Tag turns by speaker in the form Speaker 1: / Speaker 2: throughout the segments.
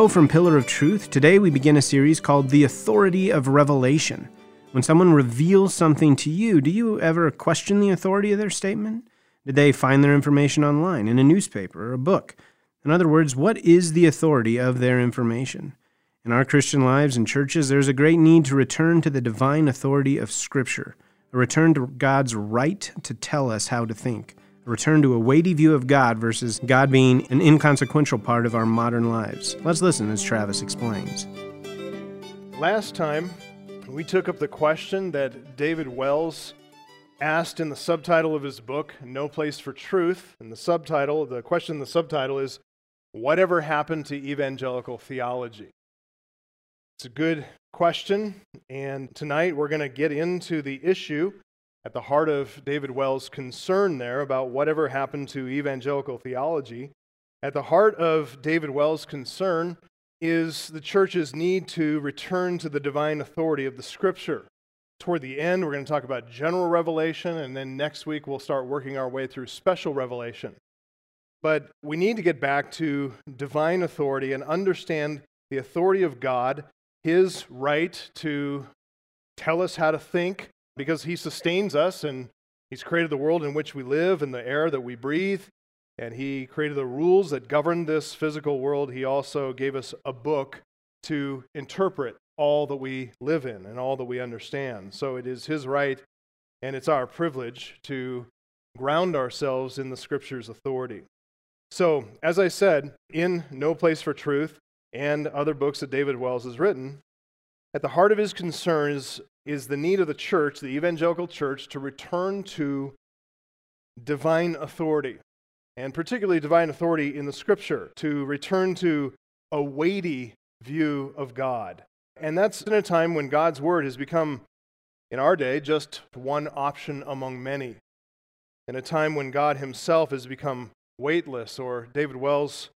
Speaker 1: Hello from Pillar of Truth. Today we begin a series called The Authority of Revelation. When someone reveals something to you, do you ever question the authority of their statement? Did they find their information online, in a newspaper, or a book? In other words, what is the authority of their information? In our Christian lives and churches, there's a great need to return to the divine authority of Scripture, a return to God's right to tell us how to think return to a weighty view of God versus God being an inconsequential part of our modern lives. Let's listen as Travis explains.
Speaker 2: Last time, we took up the question that David Wells asked in the subtitle of his book, No Place for Truth. And the subtitle, the question in the subtitle is, Whatever Happened to Evangelical Theology? It's a good question, and tonight we're going to get into the issue at the heart of David Wells' concern there about whatever happened to evangelical theology. At the heart of David Wells' concern is the church's need to return to the divine authority of the scripture. Toward the end, we're going to talk about general revelation, and then next week we'll start working our way through special revelation. But we need to get back to divine authority and understand the authority of God, His right to tell us how to think, because He sustains us and He's created the world in which we live and the air that we breathe. And He created the rules that govern this physical world. He also gave us a book to interpret all that we live in and all that we understand. So it is His right and it's our privilege to ground ourselves in the Scripture's authority. So, as I said, in No Place for Truth and other books that David Wells has written, at the heart of his concern is is the need of the church, the evangelical church, to return to divine authority, and particularly divine authority in the scripture, to return to a weighty view of God. And that's in a time when God's word has become, in our day, just one option among many. In a time when God himself has become weightless, or David Wells'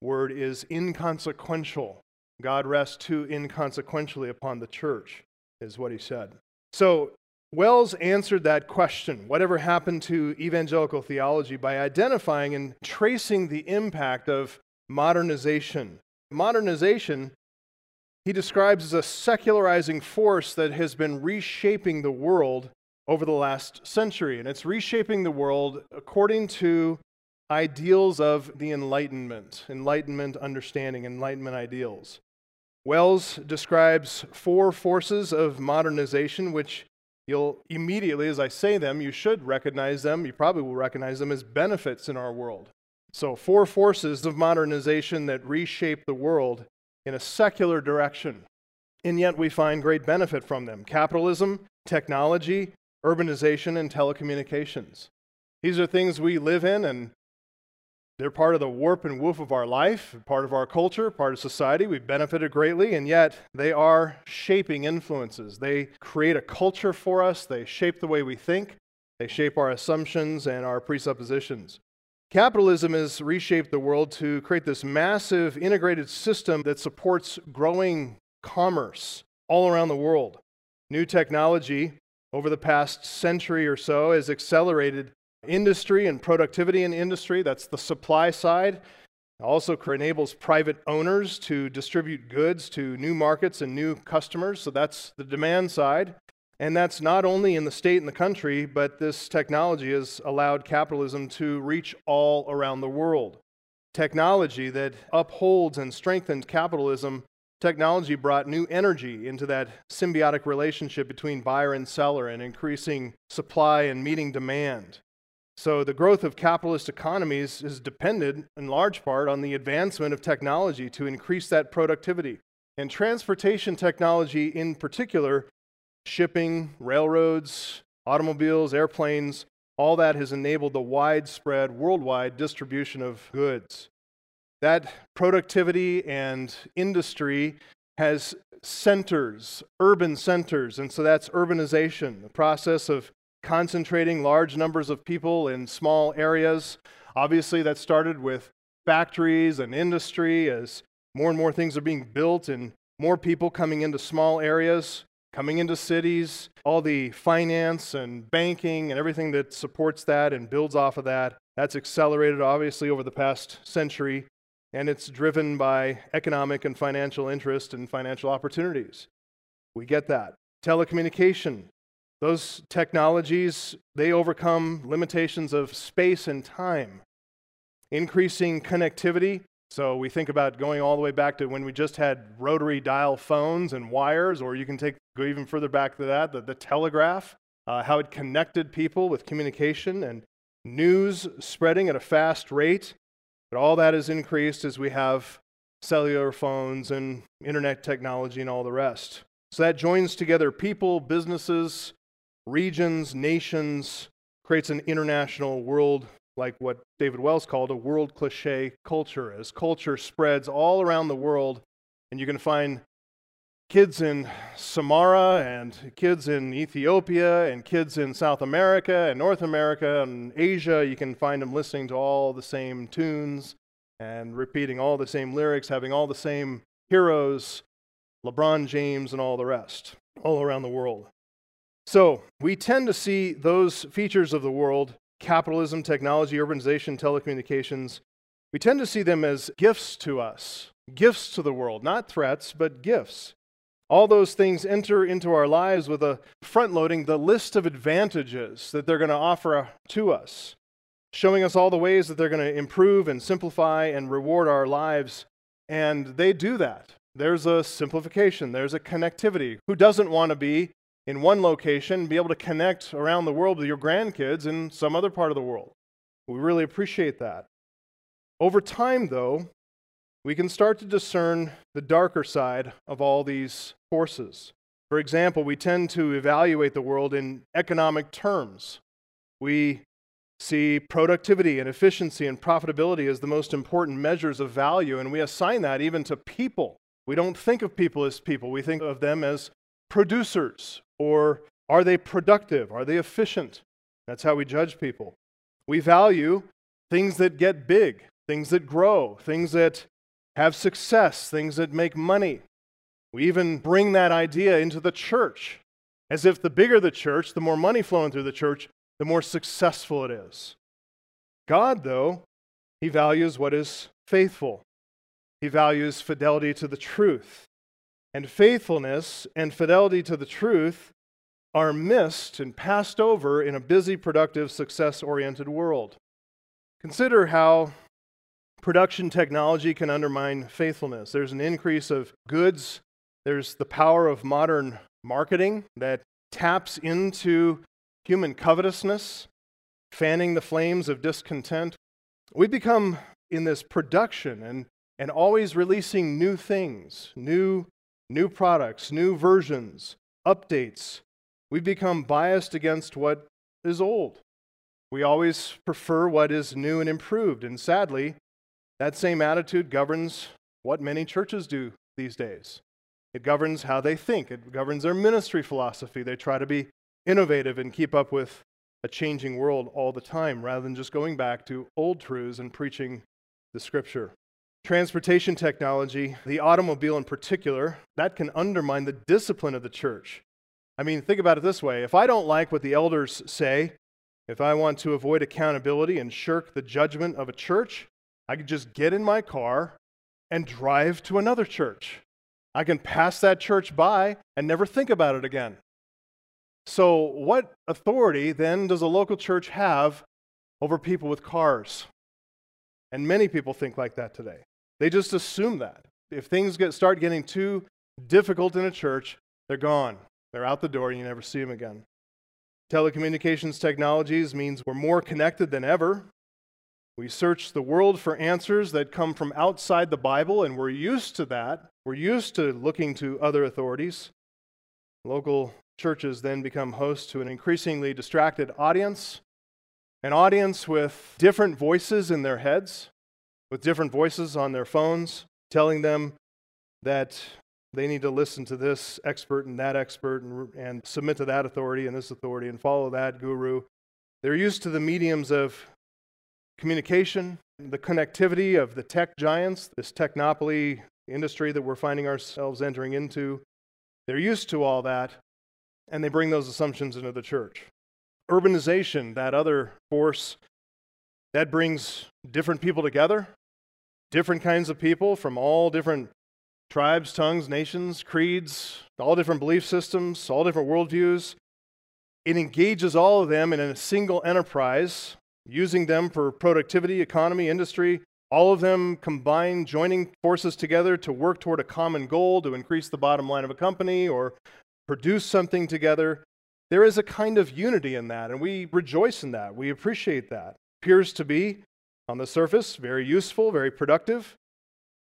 Speaker 2: word is inconsequential. God rests too inconsequentially upon the church is what he said. So Wells answered that question whatever happened to evangelical theology by identifying and tracing the impact of modernization. Modernization, he describes as a secularizing force that has been reshaping the world over the last century. And it's reshaping the world according to ideals of the Enlightenment, Enlightenment understanding, Enlightenment ideals. Wells describes four forces of modernization, which you'll immediately, as I say them, you should recognize them. You probably will recognize them as benefits in our world. So, four forces of modernization that reshape the world in a secular direction. And yet we find great benefit from them capitalism, technology, urbanization, and telecommunications. These are things we live in and they're part of the warp and woof of our life, part of our culture, part of society. We've benefited greatly, and yet they are shaping influences. They create a culture for us, they shape the way we think, they shape our assumptions and our presuppositions. Capitalism has reshaped the world to create this massive integrated system that supports growing commerce all around the world. New technology over the past century or so has accelerated industry and productivity in industry. That's the supply side. It also enables private owners to distribute goods to new markets and new customers. So that's the demand side. And that's not only in the state and the country, but this technology has allowed capitalism to reach all around the world. Technology that upholds and strengthens capitalism, technology brought new energy into that symbiotic relationship between buyer and seller and increasing supply and meeting demand. So, the growth of capitalist economies is dependent in large part on the advancement of technology to increase that productivity. And transportation technology, in particular, shipping, railroads, automobiles, airplanes, all that has enabled the widespread worldwide distribution of goods. That productivity and industry has centers, urban centers, and so that's urbanization, the process of concentrating large numbers of people in small areas. Obviously, that started with factories and industry as more and more things are being built and more people coming into small areas, coming into cities, all the finance and banking and everything that supports that and builds off of that. That's accelerated, obviously, over the past century. and it's driven by economic and financial interest and financial opportunities. We get that. Telecommunication, those technologies, they overcome limitations of space and time. Increasing connectivity, so we think about going all the way back to when we just had rotary dial phones and wires, or you can take go even further back to that, the, the telegraph, uh, how it connected people with communication and news spreading at a fast rate. But all that has increased as we have cellular phones and internet technology and all the rest. So that joins together people, businesses, regions, nations, creates an international world like what David Wells called a world cliche culture. As culture spreads all around the world, and you can find kids in Samara and kids in Ethiopia and kids in South America and North America and Asia, you can find them listening to all the same tunes and repeating all the same lyrics, having all the same heroes, LeBron James and all the rest, all around the world. So we tend to see those features of the world capitalism, technology, urbanization, telecommunications we tend to see them as gifts to us, gifts to the world, not threats, but gifts. All those things enter into our lives with a front loading the list of advantages that they're going to offer to us, showing us all the ways that they're going to improve and simplify and reward our lives. And they do that. There's a simplification, there's a connectivity. Who doesn't want to be in one location, be able to connect around the world with your grandkids in some other part of the world. We really appreciate that. Over time, though, we can start to discern the darker side of all these forces. For example, we tend to evaluate the world in economic terms. We see productivity and efficiency and profitability as the most important measures of value, and we assign that even to people. We don't think of people as people, we think of them as producers or are they productive? Are they efficient? That's how we judge people. We value things that get big, things that grow, things that have success, things that make money. We even bring that idea into the church, as if the bigger the church, the more money flowing through the church, the more successful it is. God, though, he values what is faithful. He values fidelity to the truth. And faithfulness and fidelity to the truth are missed and passed over in a busy, productive, success oriented world. Consider how production technology can undermine faithfulness. There's an increase of goods, there's the power of modern marketing that taps into human covetousness, fanning the flames of discontent. We become in this production and, and always releasing new things, new new products, new versions, updates. We've become biased against what is old. We always prefer what is new and improved. And sadly, that same attitude governs what many churches do these days. It governs how they think, it governs their ministry philosophy. They try to be innovative and keep up with a changing world all the time rather than just going back to old truths and preaching the scripture transportation technology, the automobile in particular, that can undermine the discipline of the church. I mean, think about it this way if I don't like what the elders say, if I want to avoid accountability and shirk the judgment of a church, I could just get in my car and drive to another church. I can pass that church by and never think about it again. So, what authority then does a local church have over people with cars? And many people think like that today. They just assume that. If things get, start getting too difficult in a church, they're gone. They're out the door and you never see them again. Telecommunications technologies means we're more connected than ever. We search the world for answers that come from outside the Bible, and we're used to that. We're used to looking to other authorities. Local churches then become hosts to an increasingly distracted audience, an audience with different voices in their heads, with different voices on their phones telling them that they need to listen to this expert and that expert and, and submit to that authority and this authority and follow that guru. They're used to the mediums of communication, the connectivity of the tech giants, this technopoly industry that we're finding ourselves entering into. They're used to all that, and they bring those assumptions into the church. Urbanization, that other force, that brings different people together different kinds of people from all different tribes, tongues, nations, creeds, all different belief systems, all different worldviews. It engages all of them in a single enterprise, using them for productivity, economy, industry, all of them combined, joining forces together to work toward a common goal to increase the bottom line of a company or produce something together. There is a kind of unity in that, and we rejoice in that. We appreciate that. It Appears to be, on the surface, very useful, very productive.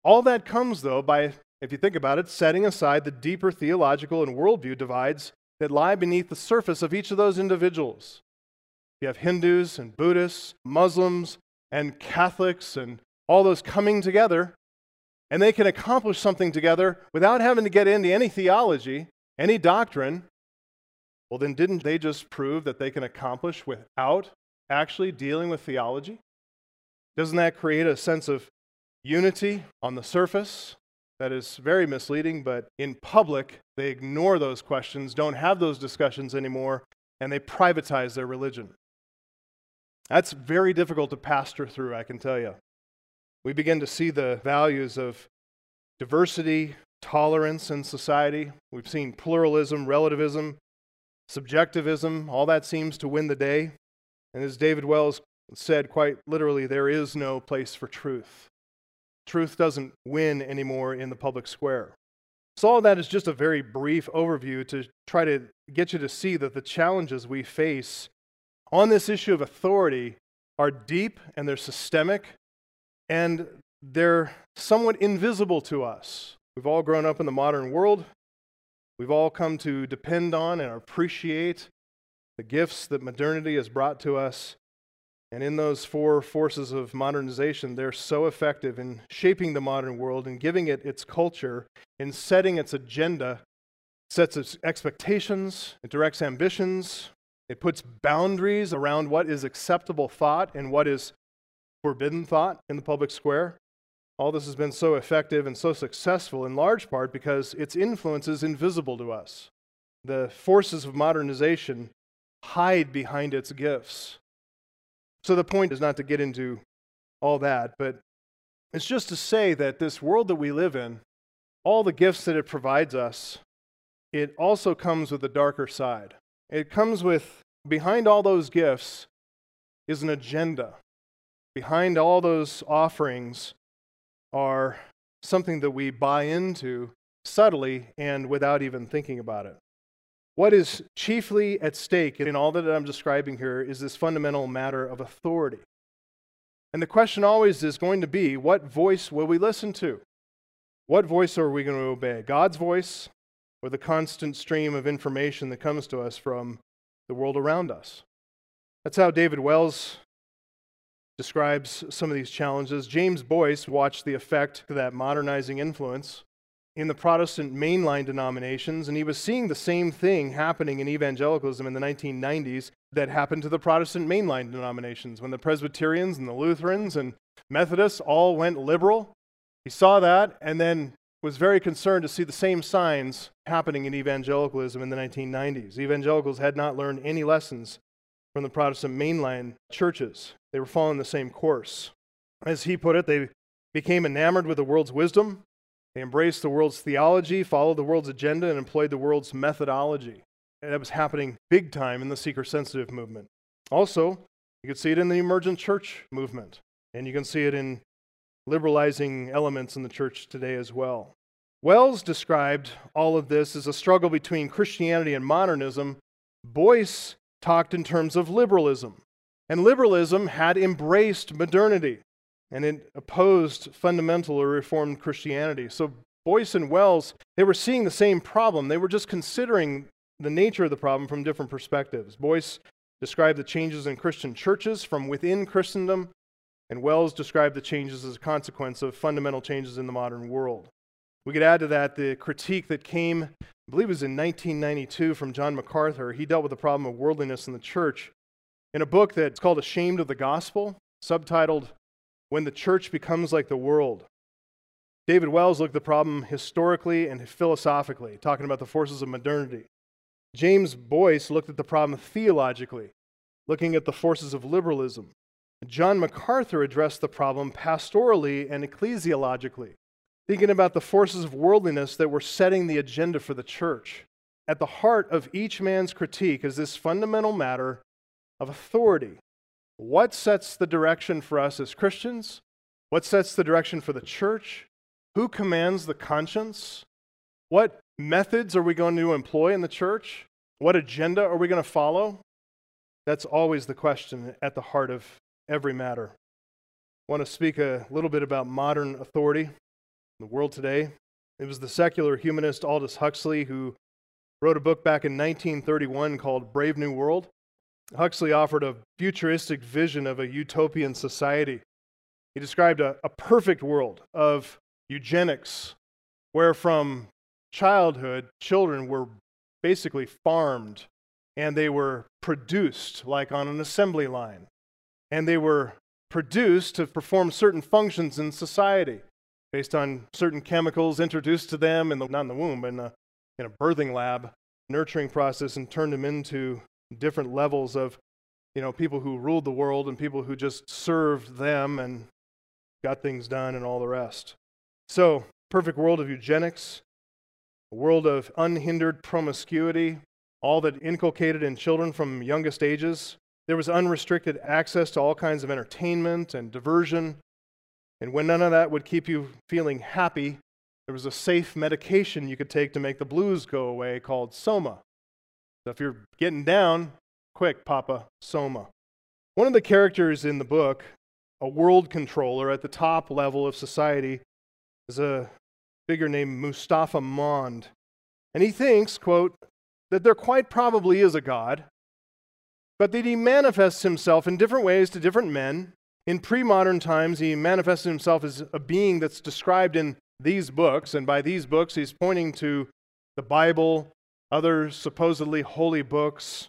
Speaker 2: All that comes, though, by, if you think about it, setting aside the deeper theological and worldview divides that lie beneath the surface of each of those individuals. You have Hindus and Buddhists, Muslims and Catholics and all those coming together, and they can accomplish something together without having to get into any theology, any doctrine, well, then didn't they just prove that they can accomplish without actually dealing with theology? Doesn't that create a sense of unity on the surface that is very misleading, but in public, they ignore those questions, don't have those discussions anymore, and they privatize their religion? That's very difficult to pastor through, I can tell you we begin to see the values of diversity, tolerance in society. We've seen pluralism, relativism, subjectivism, all that seems to win the day. And as David Wells said quite literally, there is no place for truth. Truth doesn't win anymore in the public square. So, all that is just a very brief overview to try to get you to see that the challenges we face on this issue of authority are deep and they're systemic and they're somewhat invisible to us. We've all grown up in the modern world. We've all come to depend on and appreciate the gifts that modernity has brought to us. And in those four forces of modernization, they're so effective in shaping the modern world and giving it its culture, in setting its agenda, sets its expectations, it directs ambitions, it puts boundaries around what is acceptable thought and what is forbidden thought in the public square. All this has been so effective and so successful in large part because its influence is invisible to us. The forces of modernization hide behind its gifts. So the point is not to get into all that, but it's just to say that this world that we live in, all the gifts that it provides us, it also comes with a darker side. It comes with, behind all those gifts, is an agenda behind all those offerings are something that we buy into subtly and without even thinking about it. What is chiefly at stake in all that I'm describing here is this fundamental matter of authority. And the question always is going to be what voice will we listen to? What voice are we going to obey? God's voice or the constant stream of information that comes to us from the world around us? That's how David Wells describes some of these challenges. James Boice watched the effect of that modernizing influence in the Protestant mainline denominations, and he was seeing the same thing happening in evangelicalism in the 1990s that happened to the Protestant mainline denominations when the Presbyterians and the Lutherans and Methodists all went liberal. He saw that and then was very concerned to see the same signs happening in evangelicalism in the 1990s. Evangelicals had not learned any lessons from the Protestant mainline churches. They were following the same course. As he put it, they became enamored with the world's wisdom. They embraced the world's theology, followed the world's agenda, and employed the world's methodology. And that was happening big time in the seeker sensitive movement. Also, you can see it in the emergent church movement, and you can see it in liberalizing elements in the church today as well. Wells described all of this as a struggle between Christianity and modernism. Boice talked in terms of liberalism. And liberalism had embraced modernity and it opposed fundamental or reformed Christianity. So Boice and Wells, they were seeing the same problem. They were just considering the nature of the problem from different perspectives. Boice described the changes in Christian churches from within Christendom, and Wells described the changes as a consequence of fundamental changes in the modern world. We could add to that the critique that came, I believe it was in 1992 from John MacArthur. He dealt with the problem of worldliness in the church in a book that's called Ashamed of the Gospel, subtitled When the Church Becomes Like the World. David Wells looked at the problem historically and philosophically, talking about the forces of modernity. James Boice looked at the problem theologically, looking at the forces of liberalism. John MacArthur addressed the problem pastorally and ecclesiologically, thinking about the forces of worldliness that were setting the agenda for the church. At the heart of each man's critique is this fundamental matter of authority. What sets the direction for us as Christians? What sets the direction for the church? Who commands the conscience? What methods are we going to employ in the church? What agenda are we going to follow? That's always the question at the heart of every matter. I want to speak a little bit about modern authority in the world today. It was the secular humanist Aldous Huxley who wrote a book back in 1931 called Brave New World. Huxley offered a futuristic vision of a utopian society. He described a, a perfect world of eugenics, where from childhood, children were basically farmed and they were produced like on an assembly line. And they were produced to perform certain functions in society based on certain chemicals introduced to them in the, not in the womb, but in a, in a birthing lab, nurturing process, and turned them into different levels of you know people who ruled the world and people who just served them and got things done and all the rest. So, perfect world of eugenics, a world of unhindered promiscuity, all that inculcated in children from youngest ages. There was unrestricted access to all kinds of entertainment and diversion. And when none of that would keep you feeling happy, there was a safe medication you could take to make the blues go away called Soma. So if you're getting down, quick, Papa, Soma. One of the characters in the book, a world controller at the top level of society, is a figure named Mustafa Mond. And he thinks, quote, that there quite probably is a God, but that he manifests himself in different ways to different men. In pre modern times, he manifests himself as a being that's described in these books, and by these books, he's pointing to the Bible, other supposedly holy books.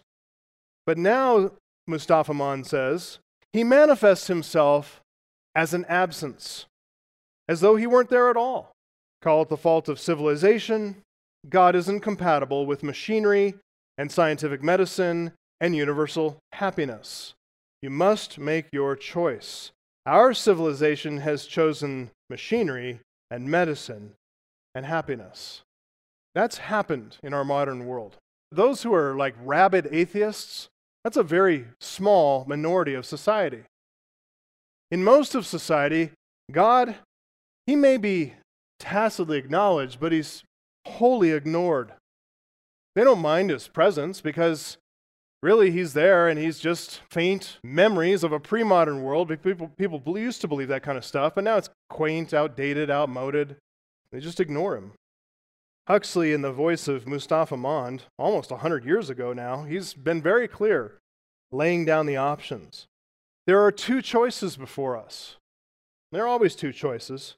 Speaker 2: But now, Mustafa Mond says, he manifests himself as an absence, as though he weren't there at all. Call it the fault of civilization, God isn't compatible with machinery and scientific medicine and universal happiness. You must make your choice. Our civilization has chosen machinery and medicine and happiness. That's happened in our modern world. Those who are like rabid atheists, that's a very small minority of society. In most of society, God, He may be tacitly acknowledged, but He's wholly ignored. They don't mind his presence because really he's there and he's just faint memories of a pre modern world. People, people used to believe that kind of stuff, but now it's quaint, outdated, outmoded. They just ignore him. Huxley, in the voice of Mustafa Mond, almost 100 years ago now, he's been very clear, laying down the options. There are two choices before us. There are always two choices.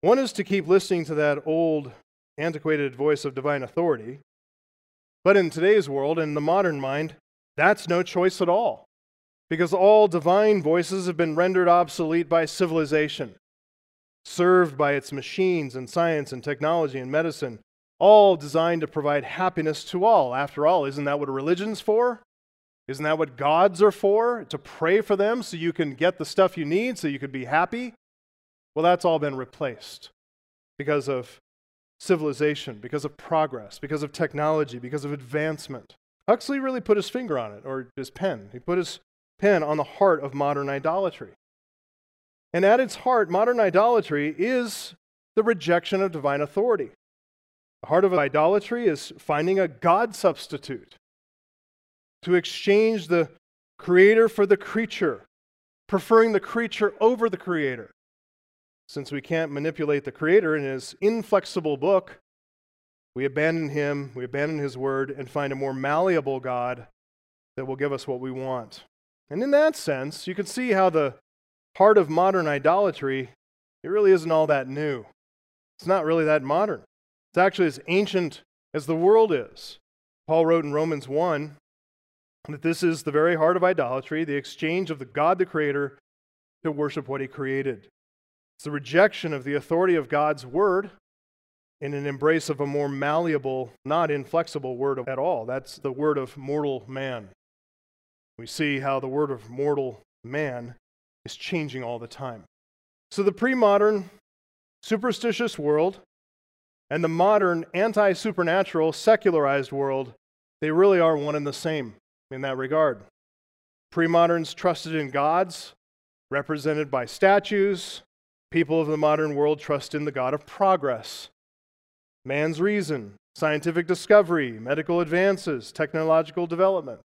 Speaker 2: One is to keep listening to that old antiquated voice of divine authority. But in today's world, in the modern mind, that's no choice at all. Because all divine voices have been rendered obsolete by civilization, served by its machines and science and technology and medicine, all designed to provide happiness to all. After all, isn't that what religion's for? Isn't that what gods are for? To pray for them so you can get the stuff you need, so you can be happy? Well, that's all been replaced because of civilization, because of progress, because of technology, because of advancement. Huxley really put his finger on it, or his pen. He put his pen on the heart of modern idolatry. And at its heart, modern idolatry is the rejection of divine authority. The heart of idolatry is finding a God substitute, to exchange the creator for the creature, preferring the creature over the creator. Since we can't manipulate the Creator in His inflexible book, we abandon Him, we abandon His Word, and find a more malleable God that will give us what we want. And in that sense, you can see how the heart of modern idolatry, it really isn't all that new. It's not really that modern. It's actually as ancient as the world is. Paul wrote in Romans 1 that this is the very heart of idolatry, the exchange of the God the Creator to worship what He created. It's the rejection of the authority of God's word in an embrace of a more malleable, not inflexible word at all. That's the word of mortal man. We see how the word of mortal man is changing all the time. So the pre modern superstitious world and the modern anti supernatural secularized world, they really are one and the same in that regard. Pre moderns trusted in gods, represented by statues. People of the modern world trust in the God of progress, man's reason, scientific discovery, medical advances, technological development.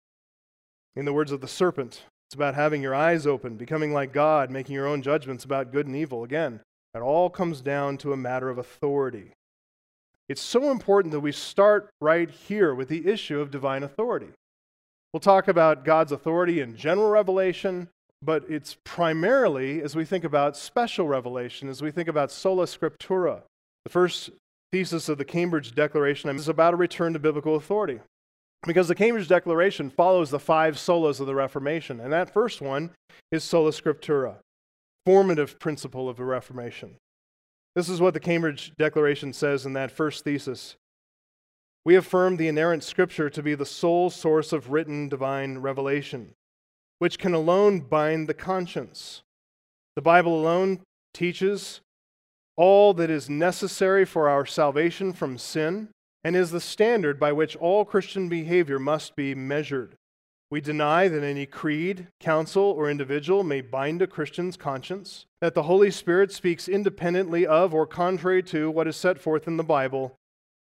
Speaker 2: In the words of the serpent, it's about having your eyes open, becoming like God, making your own judgments about good and evil. Again, it all comes down to a matter of authority. It's so important that we start right here with the issue of divine authority. We'll talk about God's authority in general revelation, but it's primarily as we think about special revelation, as we think about sola scriptura. The first thesis of the Cambridge Declaration is about a return to biblical authority. Because the Cambridge Declaration follows the five solas of the Reformation, and that first one is sola scriptura, formative principle of the Reformation. This is what the Cambridge Declaration says in that first thesis. We affirm the inerrant scripture to be the sole source of written divine revelation, which can alone bind the conscience. The Bible alone teaches all that is necessary for our salvation from sin and is the standard by which all Christian behavior must be measured. We deny that any creed, council, or individual may bind a Christian's conscience, that the Holy Spirit speaks independently of or contrary to what is set forth in the Bible,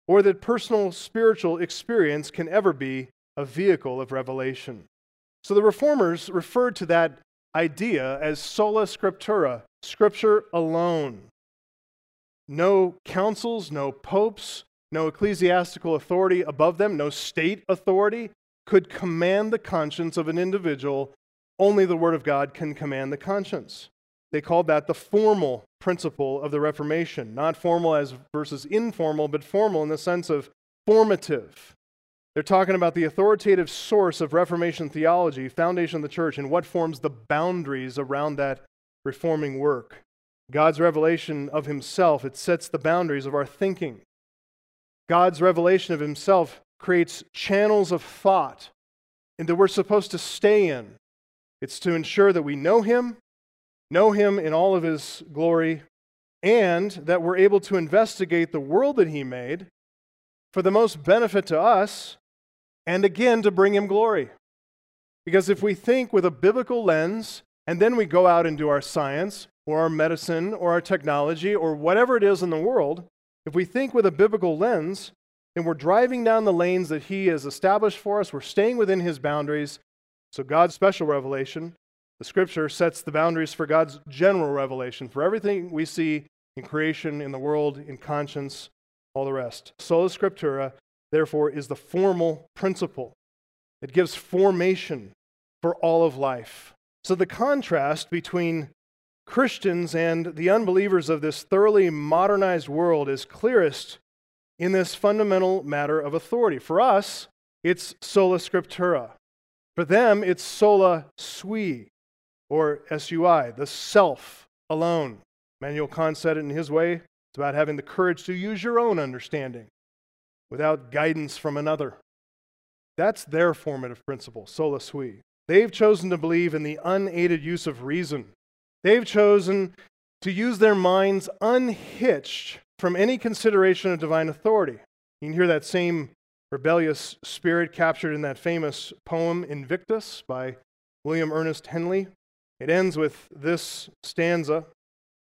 Speaker 2: or that personal spiritual experience can ever be a vehicle of revelation. So the reformers referred to that idea as sola scriptura, scripture alone. No councils, no popes, no ecclesiastical authority above them, no state authority, could command the conscience of an individual, only the Word of God can command the conscience. They called that the formal principle of the Reformation, not formal as versus informal, but formal in the sense of formative. They're talking about the authoritative source of Reformation theology, foundation of the church, and what forms the boundaries around that reforming work. God's revelation of himself, it sets the boundaries of our thinking. God's revelation of himself creates channels of thought and that we're supposed to stay in. It's to ensure that we know Him, know Him in all of His glory, and that we're able to investigate the world that He made for the most benefit to us and again to bring Him glory. Because if we think with a biblical lens and then we go out and do our science or our medicine or our technology or whatever it is in the world, if we think with a biblical lens, and we're driving down the lanes that He has established for us. We're staying within His boundaries. So, God's special revelation, the scripture sets the boundaries for God's general revelation, for everything we see in creation, in the world, in conscience, all the rest. Sola Scriptura, therefore, is the formal principle. It gives formation for all of life. So, the contrast between Christians and the unbelievers of this thoroughly modernized world is clearest in this fundamental matter of authority. For us, it's sola scriptura. For them, it's sola sui, or sui, the self alone. Immanuel Kant said it in his way. It's about having the courage to use your own understanding without guidance from another. That's their formative principle, sola sui. They've chosen to believe in the unaided use of reason. They've chosen to use their minds unhitched from any consideration of divine authority. You can hear that same rebellious spirit captured in that famous poem Invictus by William Ernest Henley. It ends with this stanza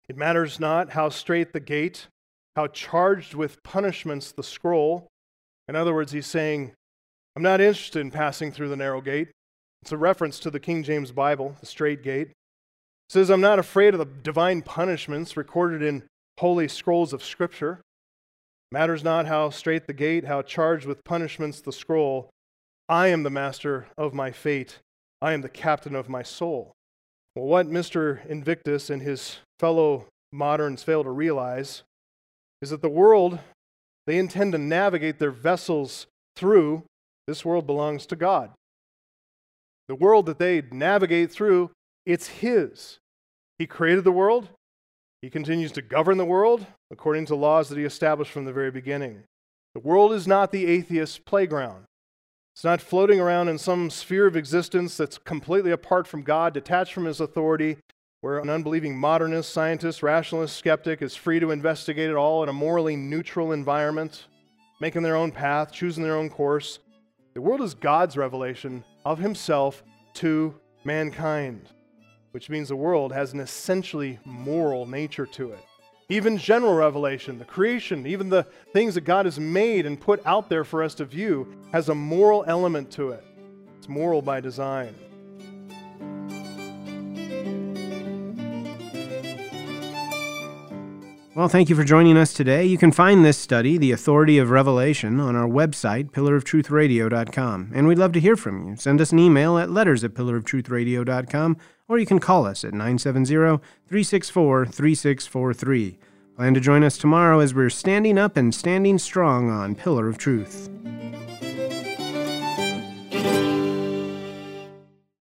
Speaker 2: It matters not how straight the gate, how charged with punishments the scroll. In other words, he's saying, I'm not interested in passing through the narrow gate. It's a reference to the King James Bible, the straight gate. Says, I'm not afraid of the divine punishments recorded in holy scrolls of Scripture. Matters not how straight the gate, how charged with punishments the scroll. I am the master of my fate. I am the captain of my soul. Well, what Mr. Invictus and his fellow moderns fail to realize is that the world they intend to navigate their vessels through, this world belongs to God. The world that they navigate through, it's His. He created the world, he continues to govern the world according to laws that he established from the very beginning. The world is not the atheist's playground. It's not floating around in some sphere of existence that's completely apart from God, detached from his authority, where an unbelieving modernist, scientist, rationalist, skeptic is free to investigate it all in a morally neutral environment, making their own path, choosing their own course. The world is God's revelation of Himself to mankind, which means the world has an essentially moral nature to it. Even general revelation, the creation, even the things that God has made and put out there for us to view, has a moral element to it. It's moral by design.
Speaker 1: Well, thank you for joining us today. You can find this study, The Authority of Revelation, on our website, pillaroftruthradio.com. And we'd love to hear from you. Send us an email at letters at pillaroftruthradio.com, or you can call us at 970 364 3643. Plan to join us tomorrow as we're standing up and standing strong on Pillar of Truth.